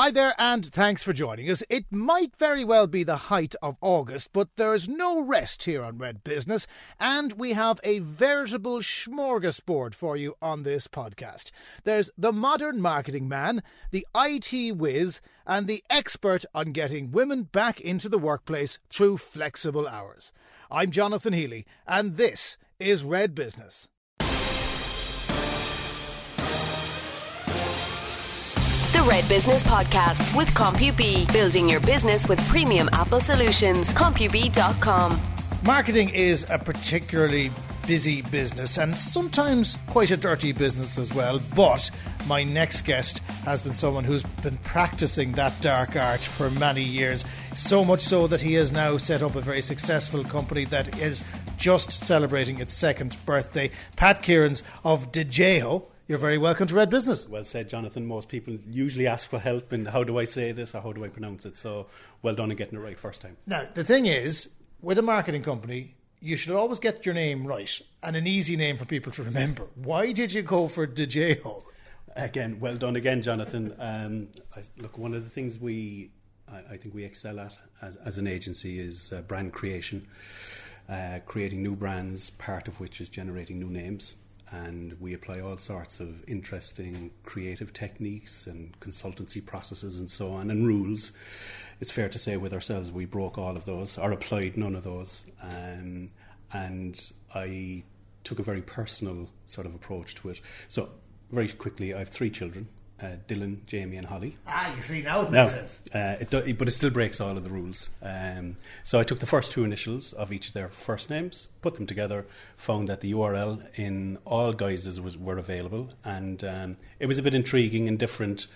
Hi there, and thanks for joining us. It might very well be the height of August, but there's no rest here on Red Business, and we have a veritable smorgasbord for you on this podcast. There's the modern marketing man, the IT whiz, and the expert on getting women back into the workplace through flexible hours. I'm Jonathan Healy, and this is Red Business. Red Business Podcast with CompuB, building your business with premium Apple solutions. CompuB.com. Marketing is a particularly busy business and sometimes quite a dirty business as well. But my next guest has been someone who's been practicing that dark art for many years. So much so that he has now set up a very successful company that is just celebrating its second birthday. Pat Kierans of Dyjaho you're very welcome to Red Business. Well said, Jonathan. Most people usually ask for help in how do I say this or how do I pronounce it. So well done in getting it right first time. Now, the thing is, with a marketing company, you should always get your name right and an easy name for people to remember. Why did you go for Dyjaho? Again, well done again, Jonathan. Um, I, look, one of the things we, I, I, think we excel at as, as an agency is uh, brand creation, uh, creating new brands, part of which is generating new names and we apply all sorts of interesting creative techniques and consultancy processes and so on and rules. It's fair to say with ourselves we broke all of those or applied none of those. Um, and I took a very personal sort of approach to it. So, very quickly, I have three children uh, Dylan, Jamie, and Holly. Ah, you see now it makes sense. Uh, it do, but it still breaks all of the rules. Um, so I took the first two initials of each of their first names, put them together, found that the URL in all guises was were available, and um, it was a bit intriguing and different.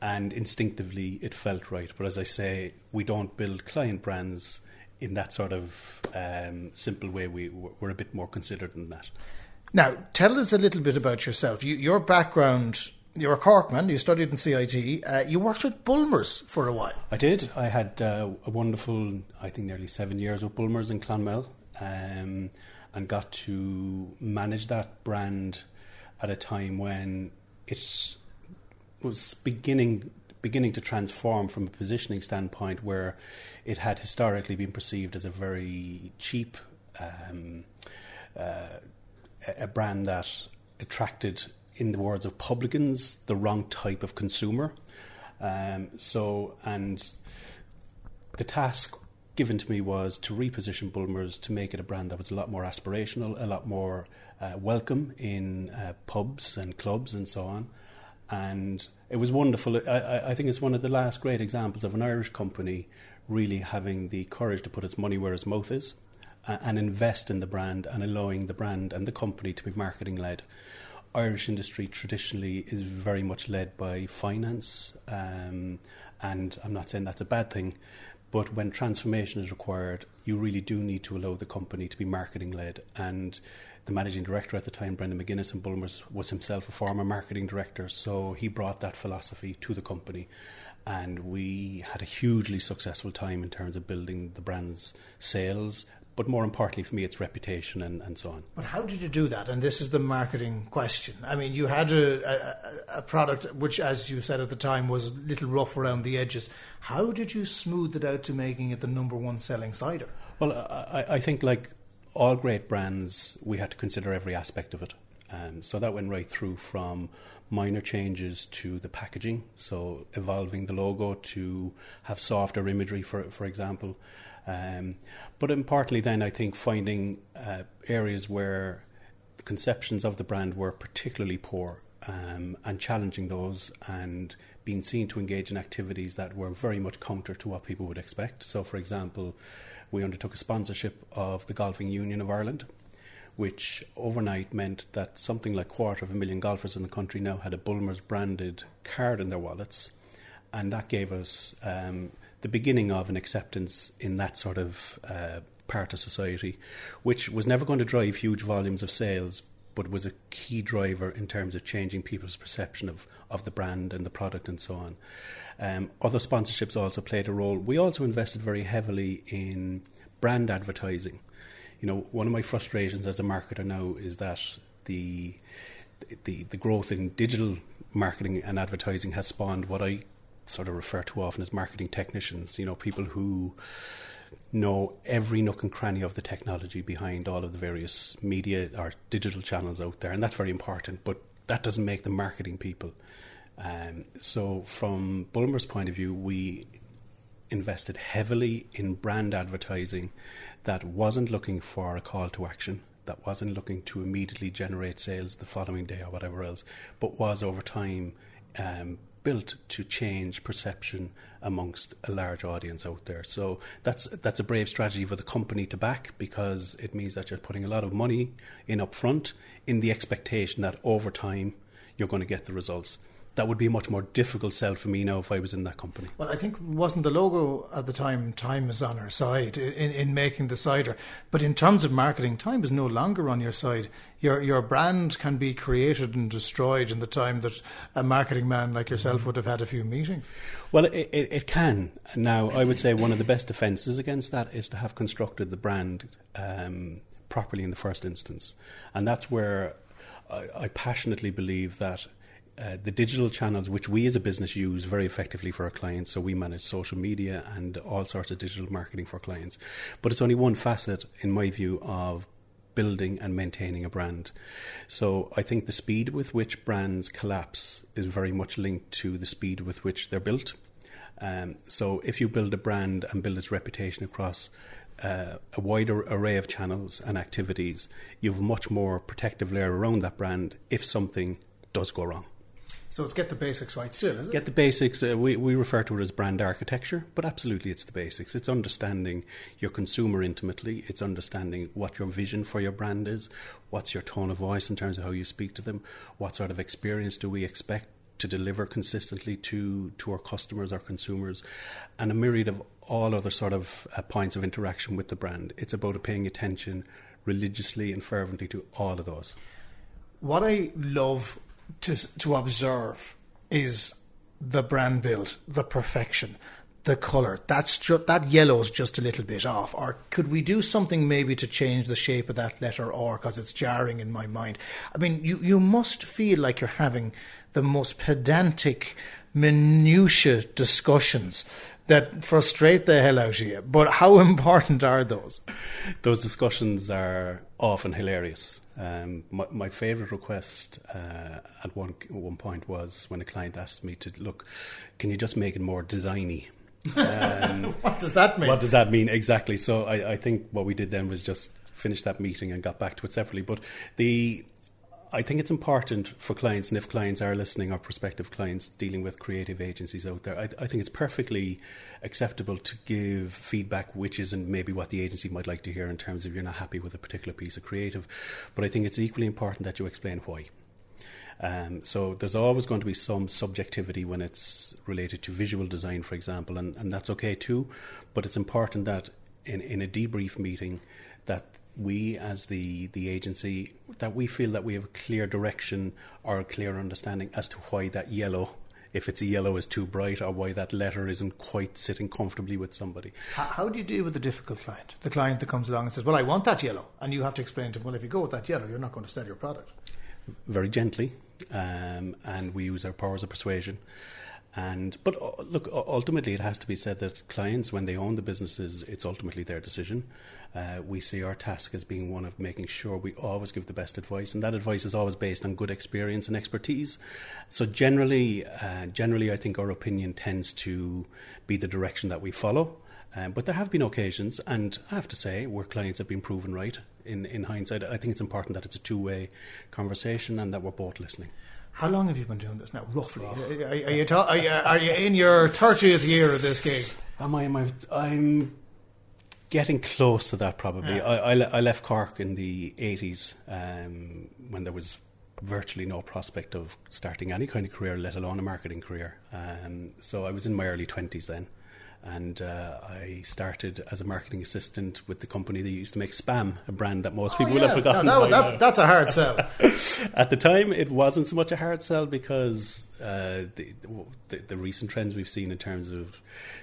And instinctively, it felt right. But as I say, we don't build client brands in that sort of um, simple way. We, we're a bit more considered than that. Now, tell us a little bit about yourself. You, your background you're a Corkman. You studied in CIT. Uh, you worked with Bulmers for a while. I did. I had uh, a wonderful, I think, nearly seven years with Bulmers in Clonmel, um, and got to manage that brand at a time when it was beginning beginning to transform from a positioning standpoint, where it had historically been perceived as a very cheap. Um, uh, a brand that attracted in the words of publicans, the wrong type of consumer. Um, so, and the task given to me was to reposition Bulmers to make it a brand that was a lot more aspirational, a lot more uh, welcome in uh, pubs and clubs and so on. And it was wonderful. I, I, think it's one of the last great examples of an Irish company really having the courage to put its money where its mouth is and invest in the brand and allowing the brand and the company to be marketing led. Irish industry traditionally is very much led by finance, um, and I'm not saying that's a bad thing, but when transformation is required, you really do need to allow the company to be marketing led. And the managing director at the time, Brendan McGuinness and Bulmers, was himself a former marketing director, so he brought that philosophy to the company. And we had a hugely successful time in terms of building the brand's sales but more importantly for me, it's reputation and, and so on. But how did you do that? And this is the marketing question. I mean, you had a, a, a product which, as you said at the time, was a little rough around the edges. How did you smooth it out to making it the number one selling cider? Well, I, I think like all great brands, we had to consider every aspect of it. Um, so that went right through from minor changes to the packaging, so evolving the logo to have softer imagery, for for example. Um, but importantly, then I think finding uh, areas where the conceptions of the brand were particularly poor um, and challenging those and being seen to engage in activities that were very much counter to what people would expect. So, for example, we undertook a sponsorship of the Golfing Union of Ireland, which overnight meant that something like a quarter of a million golfers in the country now had a Bulmers branded card in their wallets. And that gave us um, the beginning of an acceptance in that sort of uh, part of society, which was never going to drive huge volumes of sales, but was a key driver in terms of changing people's perception of, of the brand and the product and so on. Um, other sponsorships also played a role. We also invested very heavily in brand advertising. You know, one of my frustrations as a marketer now is that the the the growth in digital marketing and advertising has spawned what I sort of refer to often as marketing technicians. You know, people who know every nook and cranny of the technology behind all of the various media or digital channels out there, and that's very important. But that doesn't make them marketing people. Um, so, from Bulmer's point of view, we invested heavily in brand advertising that wasn't looking for a call to action, that wasn't looking to immediately generate sales the following day or whatever else, but was over time um, built to change perception amongst a large audience out there. So that's that's a brave strategy for the company to back because it means that you're putting a lot of money in upfront in the expectation that over time you're going to get the results that would be a much more difficult sell for me now if I was in that company. Well, I think wasn't the logo at the time time is on our side in, in making the cider, but in terms of marketing, time is no longer on your side. Your your brand can be created and destroyed in the time that a marketing man like yourself would have had a few meetings. Well, it, it, it can. Now, I would say one of the best defences against that is to have constructed the brand um, properly in the first instance, and that's where I, I passionately believe that uh, the digital channels which we as a business use very effectively for our clients. So we manage social media and all sorts of digital marketing for clients. But it's only one facet, in my view, of building and maintaining a brand. So I think the speed with which brands collapse is very much linked to the speed with which they're built. Um, so if you build a brand and build its reputation across uh, a wider array of channels and activities, you have a much more protective layer around that brand if something does go wrong. So it's get the basics right still? Get the basics. Uh, we, we refer to it as brand architecture, but absolutely it's the basics. It's understanding your consumer intimately. It's understanding what your vision for your brand is. What's your tone of voice in terms of how you speak to them? What sort of experience do we expect to deliver consistently to, to our customers, our consumers? And a myriad of all other sort of uh, points of interaction with the brand. It's about paying attention religiously and fervently to all of those. What I love to to observe is the brand build, the perfection, the color. That's ju- that yellow is just a little bit off. Or could we do something maybe to change the shape of that letter R because it's jarring in my mind? I mean, you you must feel like you're having the most pedantic, minutiae discussions that frustrate the hell out of you. But how important are those? Those discussions are often hilarious. Um, my, my favourite request uh, at one one point was when a client asked me to look, can you just make it more designy? Um, what does that mean? What does that mean exactly? So I, I think what we did then was just finish that meeting and got back to it separately. But the I think it's important for clients, and if clients are listening or prospective clients dealing with creative agencies out there, I, I, think it's perfectly acceptable to give feedback which isn't maybe what the agency might like to hear in terms of you're not happy with a particular piece of creative. But I think it's equally important that you explain why. Um, so there's always going to be some subjectivity when it's related to visual design, for example, and, and that's okay too. But it's important that in, in a debrief meeting that we as the the agency that we feel that we have a clear direction or a clear understanding as to why that yellow if it's a yellow is too bright or why that letter isn't quite sitting comfortably with somebody. How, how, do you deal with the difficult client? The client that comes along and says, Well, I want that yellow. And you have to explain to them, Well, if you go with that yellow, you're not going to sell your product. Very gently. Um, and we use our powers of persuasion. And but uh, look, ultimately, it has to be said that clients, when they own the businesses, it's ultimately their decision. Uh, we see our task as being one of making sure we always give the best advice, and that advice is always based on good experience and expertise. So generally, uh, generally, I think our opinion tends to be the direction that we follow. Um, but there have been occasions, and I have to say, where clients have been proven right in, in hindsight. I think it's important that it's a two way conversation and that we're both listening. How long have you been doing this now, roughly? Are, are, you ta- are, you, are, you in your 30th year of this gig? Am I, am I, I'm getting close to that probably. Yeah. I, I, I, left Cork in the 80s um, when there was virtually no prospect of starting any kind of career, let alone a marketing career. Um, so I was in my early 20s then and uh, I started as a marketing assistant with the company that used to make Spam, a brand that most oh, people yeah. will have forgotten. No, that, that, that's a hard sell. At the time, it wasn't so much a hard sell because uh, the, the, the, recent trends we've seen in terms of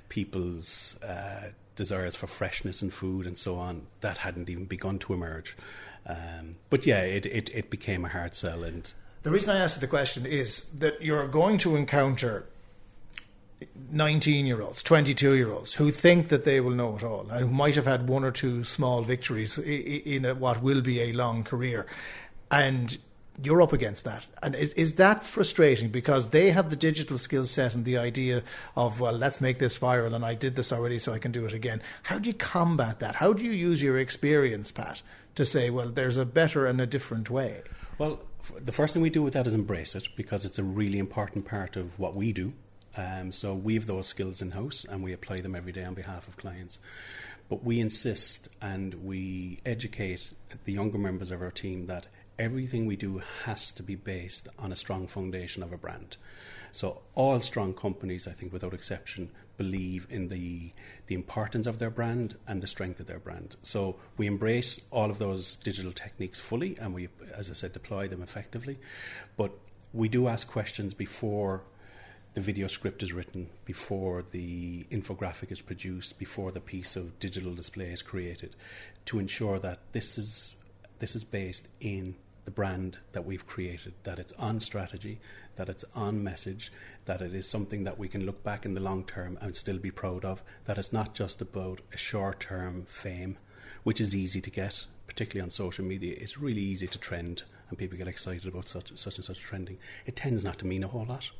people's uh, desires for freshness and food and so on, that hadn't even begun to emerge. Um, but yeah, it, it, it became a hard sell. And the reason I asked the question is that you're going to encounter 19 year olds, 22 year olds who think that they will know it all and who might have had one or two small victories in a, what will be a long career. And you're up against that. And is, is that frustrating because they have the digital skill set and the idea of, well, let's make this viral and I did this already so I can do it again. How do you combat that? How do you use your experience, Pat, to say, well, there's a better and a different way? Well, the first thing we do with that is embrace it because it's a really important part of what we do. Um, so we have those skills in house and we apply them every day on behalf of clients. But we insist and we educate the younger members of our team that everything we do has to be based on a strong foundation of a brand. So all strong companies, I think, without exception, believe in the the importance of their brand and the strength of their brand. So we embrace all of those digital techniques fully, and we, as I said, deploy them effectively. But we do ask questions before the video script is written, before the infographic is produced, before the piece of digital display is created, to ensure that this is this is based in the brand that we've created, that it's on strategy, that it's on message, that it is something that we can look back in the long term and still be proud of, that it's not just about a short term fame, which is easy to get, particularly on social media. It's really easy to trend and people get excited about such, such and such trending. It tends not to mean a whole lot.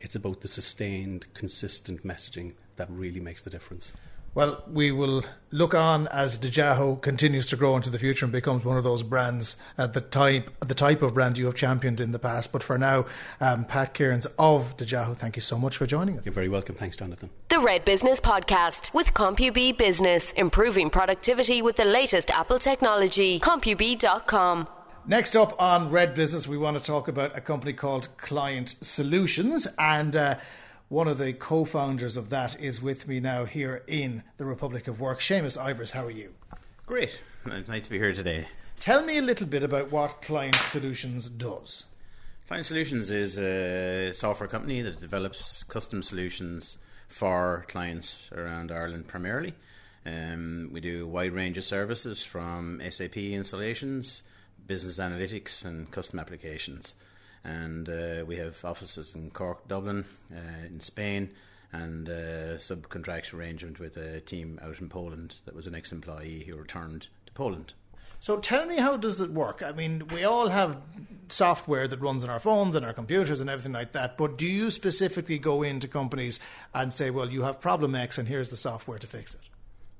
It's about the sustained, consistent messaging that really makes the difference. Well, we will look on as Dyjaho continues to grow into the future and becomes one of those brands, uh, the type the type of brand you have championed in the past. But for now, um, Pat Kierans of Dyjaho, thank you so much for joining us. You're very welcome. Thanks, Jonathan. The Red Business Podcast with CompuB Business, improving productivity with the latest Apple technology. CompuB.com. Next up on Red Business, we want to talk about a company called Client Solutions and. Uh, one of the co-founders of that is with me now here in the Republic of Work. Seamus Ivers, how are you? Great. It's Nice to be here today. Tell me a little bit about what Client Solutions does. Client Solutions is a software company that develops custom solutions for clients around Ireland primarily. Um, we do a wide range of services from SAP installations, business analytics, and custom applications and uh, we have offices in Cork, Dublin, uh, in Spain, and a subcontract arrangement with a team out in Poland that was an ex-employee who returned to Poland. So tell me, how does it work? I mean, we all have software that runs on our phones and our computers and everything like that. But do you specifically go into companies and say, "Well, you have problem X, and here's the software to fix it"?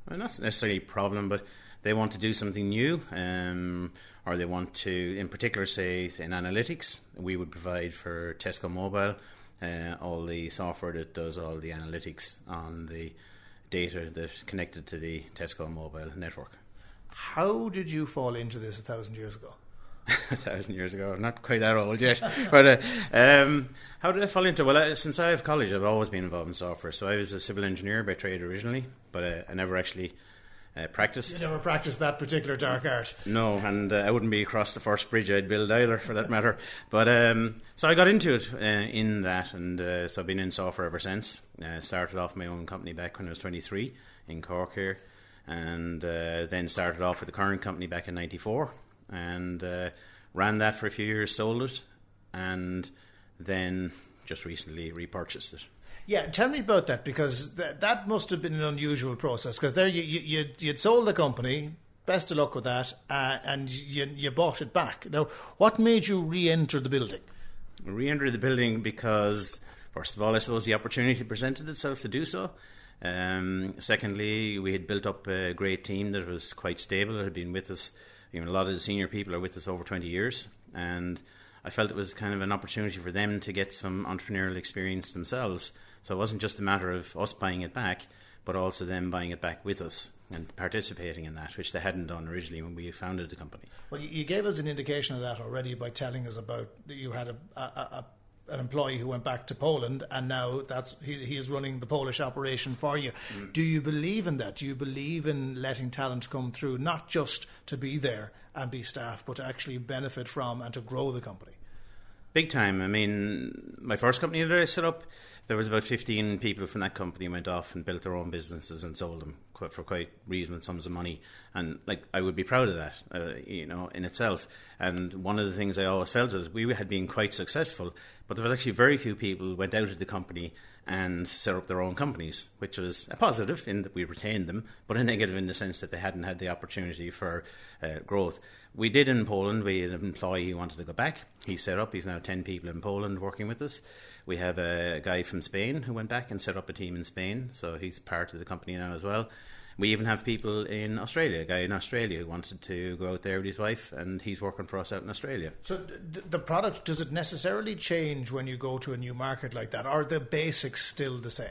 Well, not necessarily a problem, but they want to do something new. Um, or they want to, in particular, say in analytics, we would provide for Tesco Mobile uh, all the software that does all the analytics on the data that connected to the Tesco Mobile network. How did you fall into this a thousand years ago? a thousand years ago. I'm not quite that old yet. but uh, um, how did I fall into? Well, uh, since I have college, I've always been involved in software. So I was a civil engineer by trade originally, but uh, I never actually uh, practiced. You never practiced that particular dark art. No, and uh, I wouldn't be across the first bridge I'd build either, for that matter. But um, so I got into it uh, in that, and uh, so I've been in software ever since. Uh, started off my own company back when I was 23 in Cork here, and uh, then started off with the current company back in '94, and ran that for a few years, sold it, and then just recently repurchased it. Yeah, tell me about that because th- that must have been an unusual process because there you, you you'd sold the company. Best of luck with that, uh, and you you bought it back. Now, what made you re-enter the building? Re-enter the building because, first of all, I suppose the opportunity presented itself to do so. Um, secondly, we had built up a great team that was quite stable. That had been with us. You know, a lot of the senior people are with us over twenty years, and I felt it was kind of an opportunity for them to get some entrepreneurial experience themselves. So it wasn't just a matter of us buying it back, but also them buying it back with us and participating in that, which they hadn't done originally when we founded the company. Well, you gave us an indication of that already by telling us about that you had a, a, a an employee who went back to Poland, and now that's he, he is running the Polish operation for you. Mm. Do you believe in that? Do you believe in letting talent come through, not just to be there and be staff, but to actually benefit from and to grow the company? Big time. I mean, my first company that I set up, there was about 15 people from that company went off and built their own businesses and sold them for quite reasonable sums of money. And like, I would be proud of that, uh, you know, in itself. And one of the things I always felt was we had been quite successful, but there was actually very few people went out of the company and set up their own companies, which was a positive in that we retained them, but a negative in the sense that they hadn't had the opportunity for uh, growth. We did in Poland. We had an employee who wanted to go back. He set up. He's now ten people in Poland working with us. We have a guy from Spain who went back and set up a team in Spain, so he's part of the company now as well. We even have people in Australia, a guy in Australia who wanted to go out there with his wife, and he's working for us out in Australia. So, the product, does it necessarily change when you go to a new market like that? Are the basics still the same?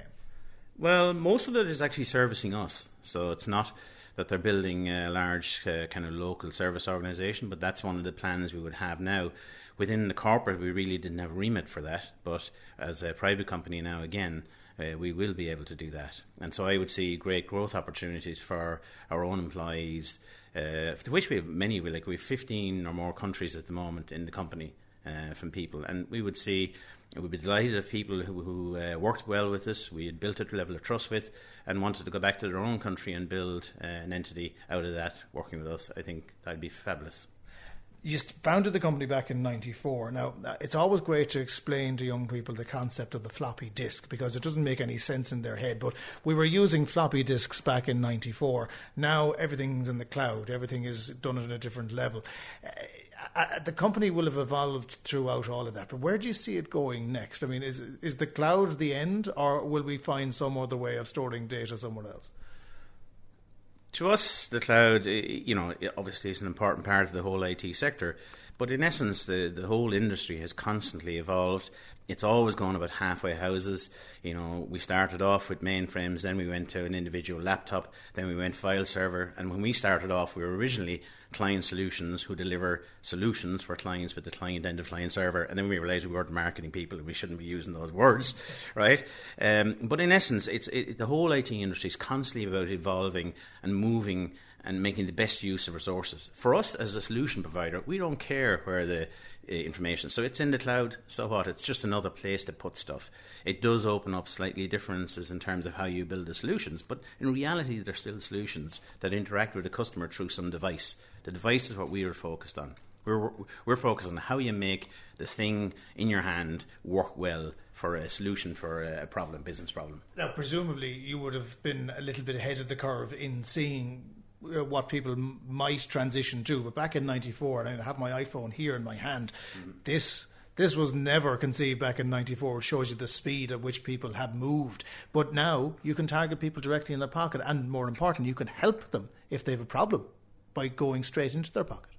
Well, most of it is actually servicing us. So, it's not that they're building a large uh, kind of local service organisation, but that's one of the plans we would have now. Within the corporate, we really didn't have a remit for that, but as a private company now, again, uh, we will be able to do that. And so I would see great growth opportunities for our own employees, uh, which we have many. We like we have 15 or more countries at the moment in the company uh, from people, and we would see. We'd be delighted if people who, who uh, worked well with us, we had built a level of trust with, and wanted to go back to their own country and build uh, an entity out of that, working with us. I think that'd be fabulous you founded the company back in 94. Now, uh, it's always great to explain to young people the concept of the floppy disk because it doesn't make any sense in their head. But we were using floppy disks back in 94. Now everything's in the cloud, everything is done at a different level. Uh, uh, the company will have evolved throughout all of that, but where do you see it going next? I mean, is is the cloud the end, or will we find some other way of storing data somewhere else? To us, the cloud, eh, eh, you know, obviously is an important part of the whole IT sector, but in essence, the, the whole industry has constantly evolved. It's always gone about halfway houses. You know, we started off with mainframes, then we went to an individual laptop, then we went file server, and when we started off, we were originally client solutions who deliver solutions for clients with the client end of client server. And then we realized we weren't marketing people and we shouldn't be using those words, right? Um, but in essence, it's it, the whole IT industry is constantly about evolving and moving and making the best use of resources. For us as a solution provider, we don't care where the uh, information. So it's in the cloud. So what? It's just another place to put stuff. It does open up slightly differences in terms of how you build the solutions, but in reality, they're still solutions that interact with the customer through some device. The device is what we are focused on. We're, we're focused on how you make the thing in your hand work well for a solution for a problem, business problem. Now, presumably, you would have been a little bit ahead of the curve in seeing what people might transition to. But back in '94, and I have my iPhone here in my hand, mm-hmm. this this was never conceived back in 94. It shows you the speed at which people have moved. But now you can target people directly in their pocket, and more important, you can help them if they have a problem by going straight into their pocket.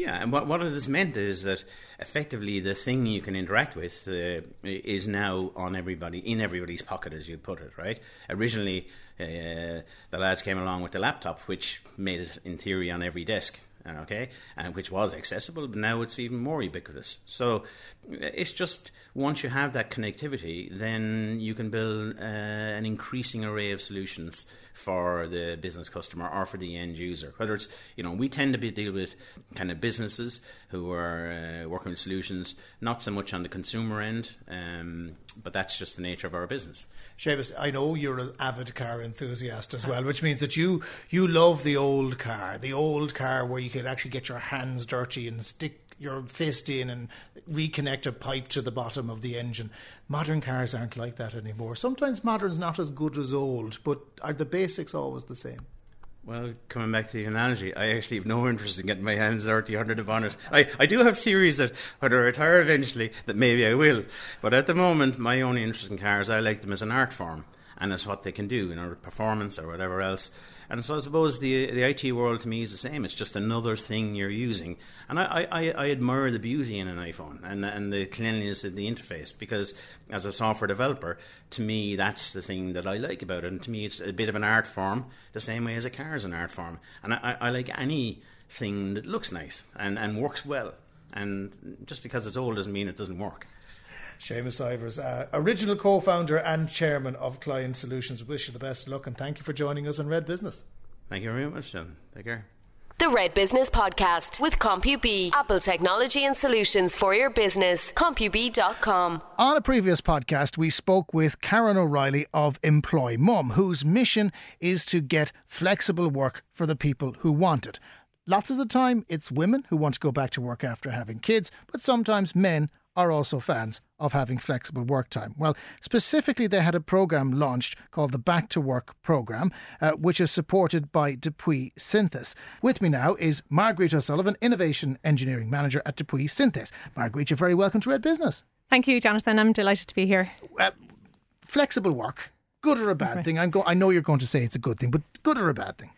Yeah, and what, what it has meant is that effectively the thing you can interact with uh, is now on everybody, in everybody's pocket, as you put it, right? Originally, uh, the lads came along with the laptop, which made it, in theory, on every desk okay, and which was accessible, but now it's even more ubiquitous. So it's just once you have that connectivity, then you can build uh, an increasing array of solutions for the business customer or for the end user. Whether it's, you know, we tend to be deal with kind of businesses who are uh, working with solutions, not so much on the consumer end, um, but that's just the nature of our business. Seamus, I know you're an avid car enthusiast as well, which means that you you love the old car, the old car where you could actually get your hands dirty and stick your fist in and reconnect a pipe to the bottom of the engine. Modern cars aren't like that anymore. Sometimes modern's not as good as old, but are the basics always the same? Well, coming back to the analogy, I actually have no interest in getting my hands dirty under the bonnet. I, I do have theories that when I retire eventually, that maybe I will. But at the moment, my only interest in cars, I like them as an art form and as what they can do, you know, performance or whatever else. And so I suppose the the IT world to me is the same. It's just another thing you're using. And I, I, I admire the beauty in an iPhone and, and the cleanliness of the interface because as a software developer, to me, that's the thing that I like about it. And to me, it's a bit of an art form, the same way as a car is an art form. And I, I like anything that looks nice and, and works well. And just because it's old doesn't mean it doesn't work. Seamus Ivers, uh, original co-founder and chairman of Client Solutions. Wish you the best of luck and thank you for joining us on Red Business. Thank you very much, John. Take care. The Red Business Podcast with CompuB, Apple technology and solutions for your business. CompuB.com. On a previous podcast, we spoke with Karen O'Reilly of Employ Mum, whose mission is to get flexible work for the people who want it. Lots of the time, it's women who want to go back to work after having kids, but sometimes men are also fans of having flexible work time? Well, specifically, they had a program launched called the Back to Work program, uh, which is supported by DePuy Synthes. With me now is Marguerite O'Sullivan, Innovation Engineering Manager at DePuy Synthes. Marguerite, you're very welcome to Red Business. Thank you, Jonathan. I'm delighted to be here. Uh, flexible work, good or a bad thing? I'm go- I know you're going to say it's a good thing, but good or a bad thing?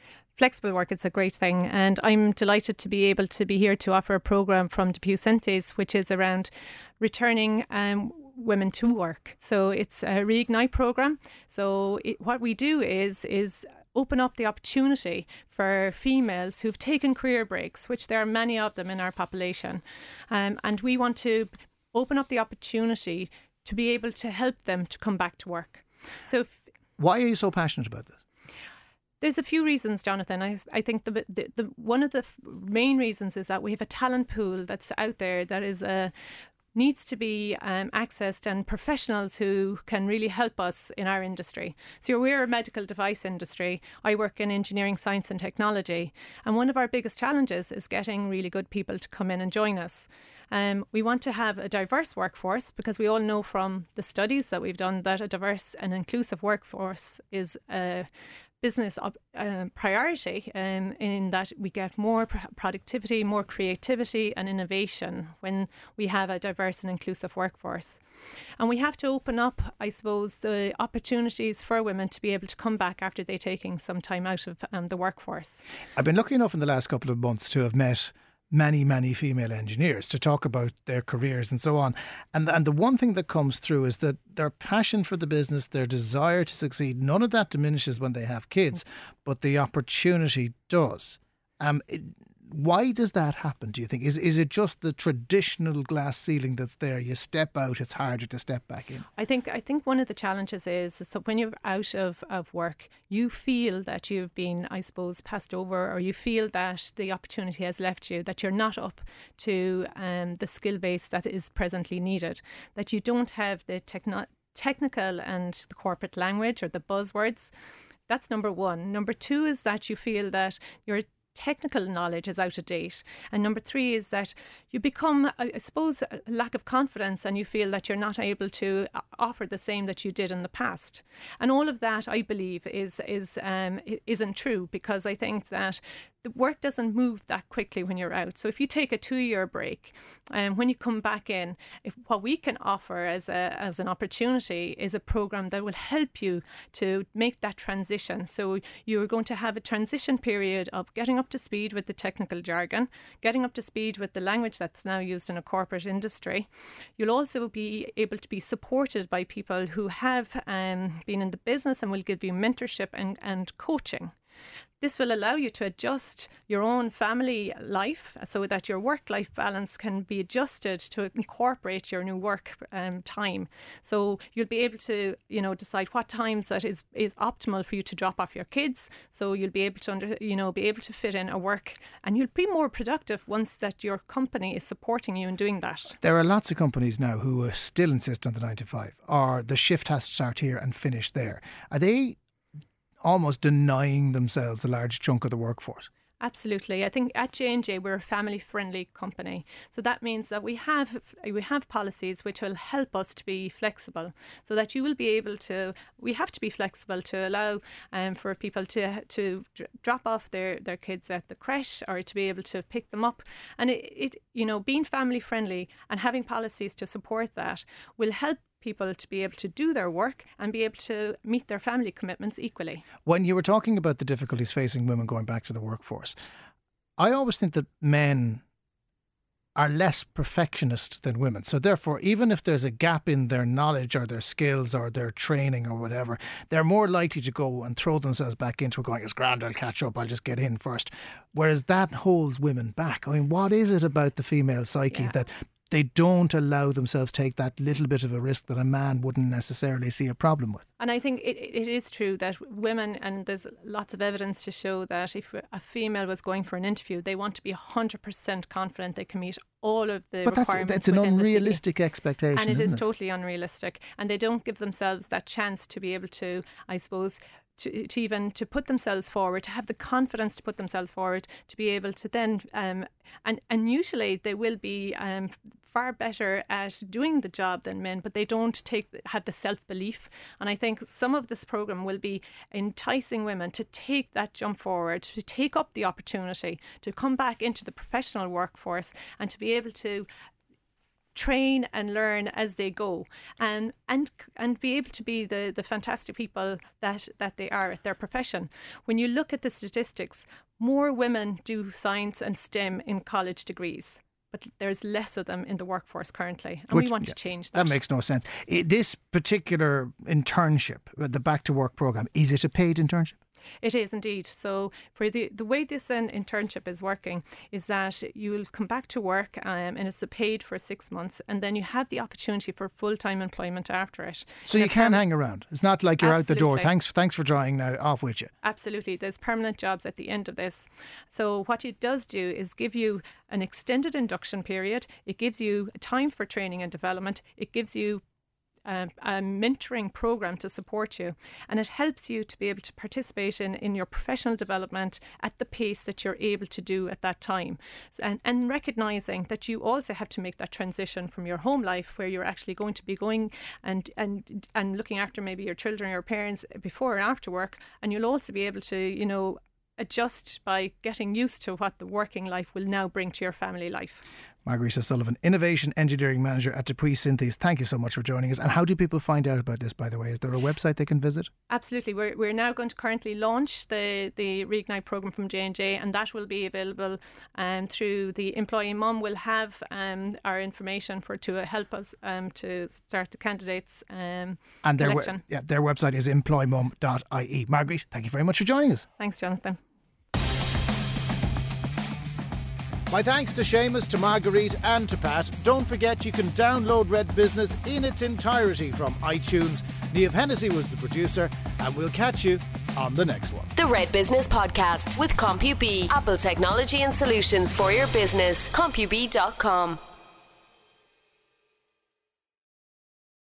Flexible work it's a great thing. And i'm delighted to be able to be here to offer a program from DePuy Synthes which is around returning um, women to work. So it's a reignite program. So it, what we do is is open up the opportunity for females who've taken career breaks which there are many of them in our population. Um, and we want to open up the opportunity to be able to help them to come back to work. So if, why are you so passionate about this there's a few reasons, Jonathan. I, I think the, the, the one of the main reasons is that we have a talent pool that's out there that is a uh, needs to be um, accessed and professionals who can really help us in our industry. So we're a medical device industry. I work in engineering, science and technology. And one of our biggest challenges is getting really good people to come in and join us. Um, we want to have a diverse workforce because we all know from the studies that we've done that a diverse and inclusive workforce is a business uh, priority um, in that we get more pr- productivity, more creativity, and innovation when we have a diverse and inclusive workforce. And we have to open up, I suppose, the opportunities for women to be able to come back after they're taking some time out of um, the workforce. I've been lucky enough in the last couple of months to have met many, many female engineers to talk about their careers and so on. And and the one thing that comes through is that their passion for the business, their desire to succeed, none of that diminishes when they have kids, but the opportunity does. Um, it, why does that happen? Do you think is is it just the traditional glass ceiling that's there? You step out, it's harder to step back in. I think I think one of the challenges is so when you're out of, of work, you feel that you've been, I suppose, passed over, or you feel that the opportunity has left you, that you're not up to um, the skill base that is presently needed, that you don't have the techno- technical and the corporate language or the buzzwords. That's number one. Number two is that you feel that you're technical knowledge is out of date. And number three is that you become, I suppose, a lack of confidence and you feel that you're not able to uh, offer the same that you did in the past. And all of that, I believe, is is um, isn't true because I think that the work doesn't move that quickly when you're out. So if you take a two-year break, and um, when you come back in, if what we can offer as a as an opportunity is a program that will help you to make that transition. So you're going to have a transition period of getting up to speed with the technical jargon, getting up to speed with the language that's now used in a corporate industry. You'll also be able to be supported by people who have um, been in the business and will give you mentorship and, and coaching. This will allow you to adjust your own family life so that your work life balance can be adjusted to incorporate your new work um, time. So you'll be able to, you know, decide what times that is, is optimal for you to drop off your kids. So you'll be able to, under, you know, be able to fit in a work and you'll be more productive once that your company is supporting you in doing that. There are lots of companies now who still insist on the nine to five or the shift has to start here and finish there. Are they almost denying themselves a large chunk of the workforce. Absolutely. I think at J&J we're a family friendly company. So that means that we have we have policies which will help us to be flexible so that you will be able to we have to be flexible to allow um, for people to to drop off their their kids at the creche or to be able to pick them up and it, it you know being family friendly and having policies to support that will help people to be able to do their work and be able to meet their family commitments equally. When you were talking about the difficulties facing women going back to the workforce, I always think that men are less perfectionist than women. So therefore, even if there's a gap in their knowledge or their skills or their training or whatever, they're more likely to go and throw themselves back into it going, it's grand, I'll catch up, I'll just get in first. Whereas that holds women back. I mean, what is it about the female psyche yeah. that they don't allow themselves to take that little bit of a risk that a man wouldn't necessarily see a problem with. And I think it, it is true that women, and there's lots of evidence to show that if a female was going for an interview, they want to be 100% confident they can meet all of the but requirements. But that's, that's an unrealistic expectation. And it is it? totally unrealistic. And they don't give themselves that chance to be able to, I suppose, to, to even to put themselves forward, to have the confidence to put themselves forward, to be able to then um, and and usually they will be um, far better at doing the job than men, but they don't take have the self belief. And I think some of this program will be enticing women to take that jump forward, to take up the opportunity, to come back into the professional workforce, and to be able to train and learn as they go and and and be able to be the the fantastic people that that they are at their profession when you look at the statistics more women do science and STEM in college degrees but there's less of them in the workforce currently, and Which, we want yeah, to change that. That makes no sense. This particular internship, uh, the Back to Work program, is it a paid internship? It is indeed. So for the the way this uh, internship is working is that you will come back to work um, and it's paid for six months, and then you have the opportunity for full time employment after it. So you can hang around. It's not like you're Absolutely. out the door. Thanks, thanks for drawing now off with you. Absolutely, there's permanent jobs at the end of this. So what it does do is give you an extended induction period. It gives you time for training and development. It gives you a, a, mentoring program to support you and it helps you to be able to participate in, in your professional development at the pace that you're able to do at that time and, and recognizing that you also have to make that transition from your home life where you're actually going to be going and and and looking after maybe your children or your parents before and after work and you'll also be able to you know adjust by getting used to what the working life will now bring to your family life. Marguerite Sullivan, Innovation Engineering Manager at DePuy Synthes. Thank you so much for joining us. And how do people find out about this, by the way? Is there a website they can visit? Absolutely. We're, we're now going to currently launch the, the Reignite programme from J&J and that will be available um, through the Employ Mum will have um, our information for to help us um, to start the candidates um, And their, we- yeah, their website is employmum.ie. Marguerite, thank you very much for joining us. Thanks, Jonathan. My thanks to Seamus, to Marguerite, and to Pat. Don't forget you can download Red Business in its entirety from iTunes. Niamh Hennessy was the producer, and we'll catch you on the next one. The Red Business Podcast with CompuB, Apple technology and solutions for your business. CompuB.com.